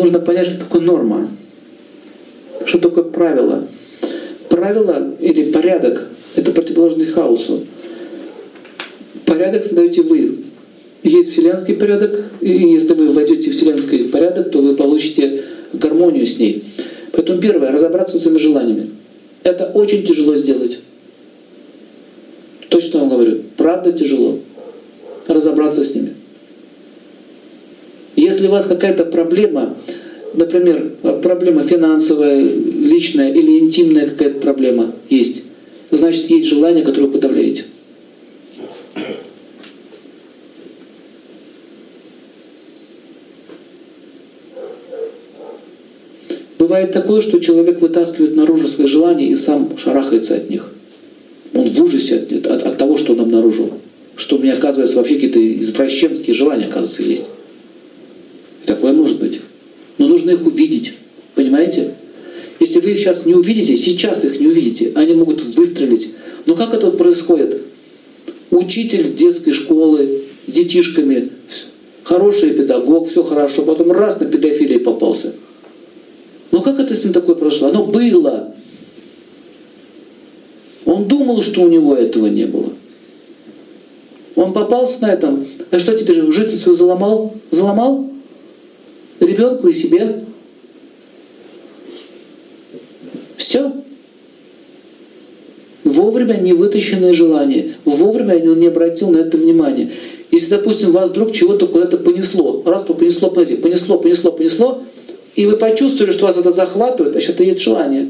нужно понять, что такое норма, что такое правило. Правило или порядок — это противоположный хаосу. Порядок создаете вы. Есть вселенский порядок, и если вы войдете в вселенский порядок, то вы получите гармонию с ней. Поэтому первое — разобраться с своими желаниями. Это очень тяжело сделать. Точно вам говорю, правда тяжело разобраться с ними. Если у вас какая-то проблема, например, проблема финансовая, личная или интимная какая-то проблема есть, значит, есть желание, которое вы подавляете. Бывает такое, что человек вытаскивает наружу свои желания и сам шарахается от них. Он в ужасе от, от, от того, что он обнаружил. Что у меня, оказывается, вообще какие-то извращенские желания, оказывается, есть. И такое может быть. Но нужно их увидеть. Понимаете? Если вы их сейчас не увидите, сейчас их не увидите, они могут выстрелить. Но как это происходит? Учитель детской школы с детишками, хороший педагог, все хорошо, потом раз на педофилии попался. Но как это с ним такое произошло? Оно было. Он думал, что у него этого не было. Он попался на этом. А что теперь, жизнь свою заломал? Заломал? Ребенку и себе. Все. Вовремя не вытащенное желание. Вовремя он не обратил на это внимание. Если, допустим, вас вдруг чего-то куда-то понесло, раз то понесло, понесло, понесло, понесло, понесло, и вы почувствовали, что вас это захватывает, значит, это есть желание.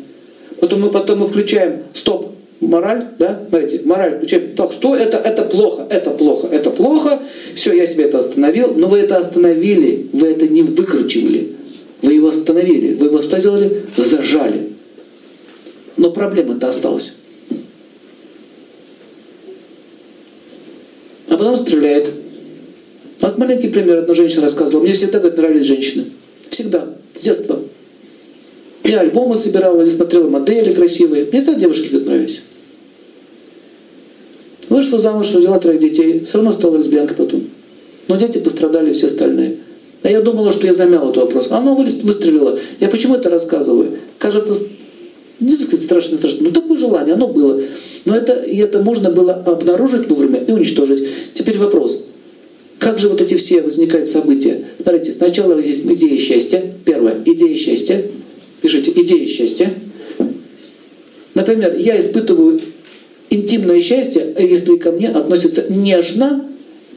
Потом мы потом мы включаем, стоп, мораль, да, смотрите, мораль включаем, так, стой, это, это плохо, это плохо, это плохо, все, я себе это остановил, но вы это остановили, вы это не выкручивали, вы его остановили, вы его что делали? Зажали. Но проблема-то осталась. А потом стреляет. Вот маленький пример, одна женщина рассказывала, мне всегда, говорит, нравились женщины. Всегда с детства. Я альбомы собирала, или смотрела модели красивые. Мне всегда девушки как нравились. Вышла замуж, родила троих детей. Все равно стала лесбиянкой потом. Но дети пострадали, все остальные. А я думала, что я замял этот вопрос. Оно выстрелило. Я почему это рассказываю? Кажется, не сказать страшно, страшно. Но такое желание, оно было. Но это, и это можно было обнаружить вовремя и уничтожить. Теперь вопрос. Как же вот эти все возникают события? Смотрите, сначала здесь идея счастья. Первое. Идея счастья. Пишите, идея счастья. Например, я испытываю интимное счастье, если ко мне относятся нежно,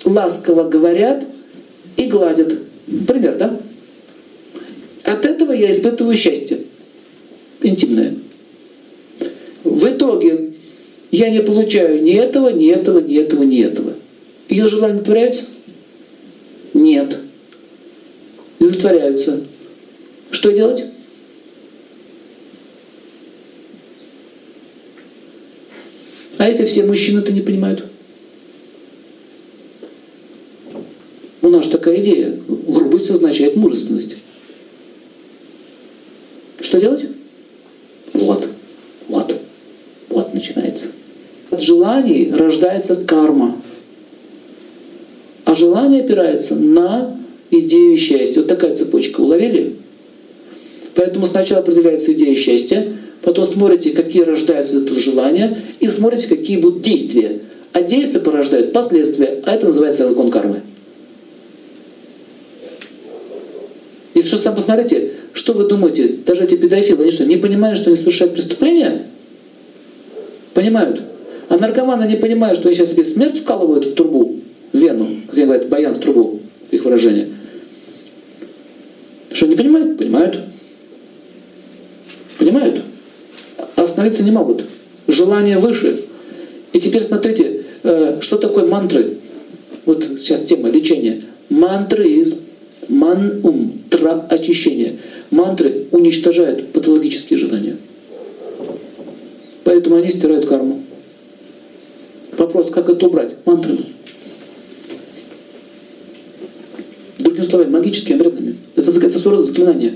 ласково говорят и гладят. Пример, да? От этого я испытываю счастье. Интимное. В итоге я не получаю ни этого, ни этого, ни этого, ни этого. Ее желание творяется? Нет. Не удовлетворяются. Что делать? А если все мужчины это не понимают? У нас же такая идея. Грубость означает мужественность. Что делать? Вот. Вот. Вот начинается. От желаний рождается карма. А желание опирается на идею счастья. Вот такая цепочка. Уловили? Поэтому сначала определяется идея счастья, потом смотрите, какие рождаются этого желания, и смотрите, какие будут действия. А действия порождают последствия, а это называется закон кармы. Если что, сам посмотрите, что вы думаете, даже эти педофилы, они что, не понимают, что они совершают преступления? Понимают. А наркоманы не понимают, что они сейчас себе смерть вкалывают в трубу вену, как они говорят, баян в трубу, их выражение. Что, не понимают? Понимают. Понимают. Остановиться не могут. Желание выше. И теперь смотрите, э, что такое мантры. Вот сейчас тема лечения. Мантры, ман-ум, тра, очищение. Мантры уничтожают патологические желания. Поэтому они стирают карму. Вопрос, как это убрать? Мантрами. другими словами, магическими обрядами. Это, это своего рода заклинание.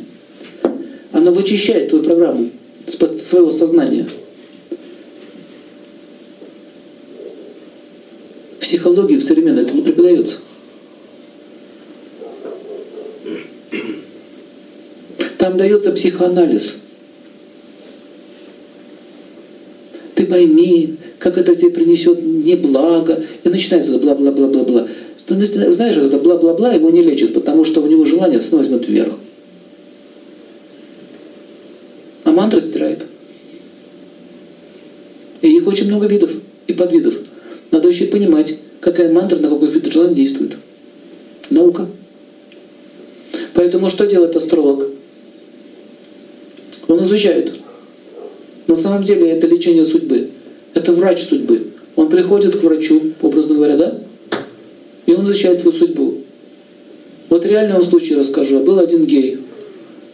Оно вычищает твою программу своего сознания. В психологии в современной это не преподается. Там дается психоанализ. Ты пойми, как это тебе принесет неблаго. И начинается это бла-бла-бла-бла-бла. Ты знаешь, это бла-бла-бла его не лечит, потому что у него желание снова возьмет вверх. А мантра стирает. И их очень много видов и подвидов. Надо еще понимать, какая мантра на какой вид желания действует. Наука. Поэтому что делает астролог? Он изучает. На самом деле это лечение судьбы. Это врач судьбы. Он приходит к врачу, образно говоря, да? И он изучает твою судьбу. Вот реально вам случай расскажу. Был один гей.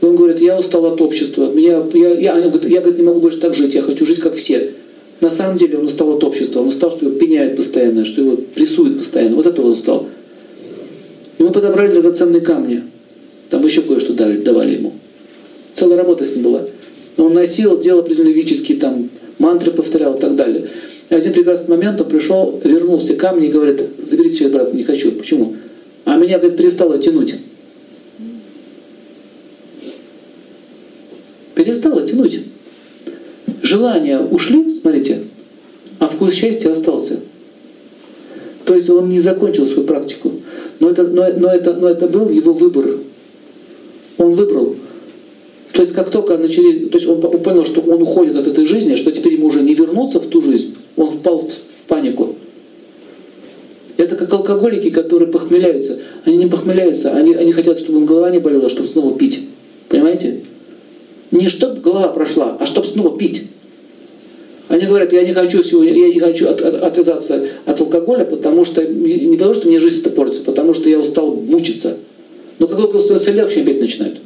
И он говорит, я устал от общества. Я, я, я, я, я говорит, не могу больше так жить, я хочу жить как все. На самом деле он устал от общества, он устал, что его пеняют постоянно, что его прессуют постоянно. Вот этого он устал. И мы подобрали драгоценные камни. Там еще кое-что дали, давали ему. Целая работа с ним была. Он носил, делал определенные там мантры повторял и так далее. И один прекрасный момент он пришел, вернул все камни и говорит, заберите все, брат, не хочу. Почему? А меня, говорит, перестало тянуть. Перестало тянуть. Желания ушли, смотрите, а вкус счастья остался. То есть он не закончил свою практику. Но это, но, но это, но это был его выбор. Он выбрал. То есть как только начали, то есть он, он понял, что он уходит от этой жизни, что теперь ему уже не вернуться в ту жизнь, он впал в, в панику. Это как алкоголики, которые похмеляются. Они не похмеляются, они, они хотят, чтобы им голова не болела, чтобы снова пить. Понимаете? Не чтобы голова прошла, а чтобы снова пить. Они говорят, я не хочу сегодня, я не хочу от, от, отвязаться от алкоголя, потому что не потому что мне жизнь это портится, потому что я устал мучиться. Но как только становится легче, опять начинают.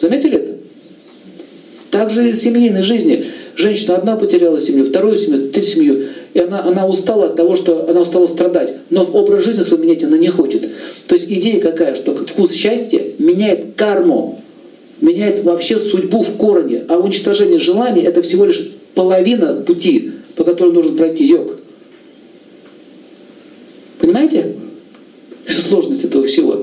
Заметили это? Также и в семейной жизни. Женщина одна потеряла семью, вторую семью, третью семью. И она, она устала от того, что она устала страдать. Но в образ жизни свой менять она не хочет. То есть идея какая, что вкус счастья меняет карму, меняет вообще судьбу в корне. А уничтожение желаний – это всего лишь половина пути, по которому нужно пройти йог. Понимаете? Сложность этого всего.